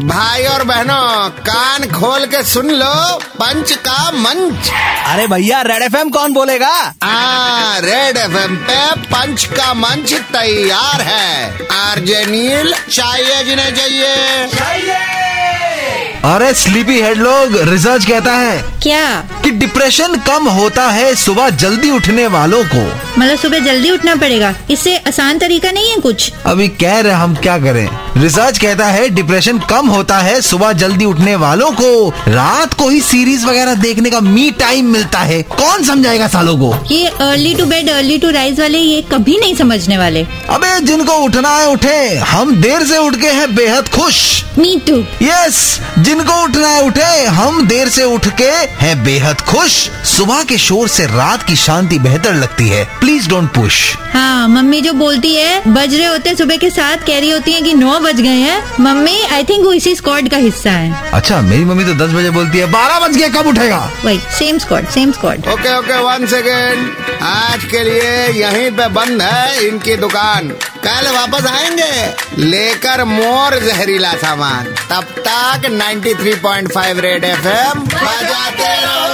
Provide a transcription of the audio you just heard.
भाई और बहनों कान खोल के सुन लो पंच का मंच। अरे भैया रेड एफएम कौन बोलेगा? आ, रेड एफएम पे पंच का मंच तैयार है। आरजे नील चाहिए जिन्हें चाहिए। अरे स्लीपी हेड लोग रिसर्च कहता है। क्या? कि डिप्रेशन कम होता है सुबह जल्दी उठने वालों को। मतलब सुबह जल्दी उठना पड़ेगा। इससे आसान तरीका नहीं है कुछ? अभी कह रहे हम क्या करें? रिसर्च कहता है डिप्रेशन कम होता है सुबह जल्दी उठने वालों को। रात को ही सीरीज़ वगैरह देखने का मी टाइम मिलता है। कौन समझाएगा सालों को? ये early to bed early to rise वाले ये कभी नहीं समझने वाले। अबे जिनको उठना है उठे। हम देर से उठ के हैं बेहद खुश। मी टू यस जिनको उठना है उठे। हम देर से उठ के हैं बेहद खुश। सुबह के शोर से रात की शांति बेहतर लगती है। प्लीज़ डोंट पुश हाँ मम्मी जो बोलती है बज रहे होते सुबह के साथ कह रही होती है कि नौ बज गए हैं। मम्मी आई थिंक वो इसी स्कॉट का हिस्सा है। अच्छा मेरी मम्मी तो दस बजे बोलती है बारह बज गए कब उठेगा? वही same squad same squad okay okay one second आज के लिए यहीं पे बंद है इनकी दुकान। कल वापस आएँगे लेकर मोर जहरीला सामान। तब तक 93.5 रेड एफएम बजाते रहो।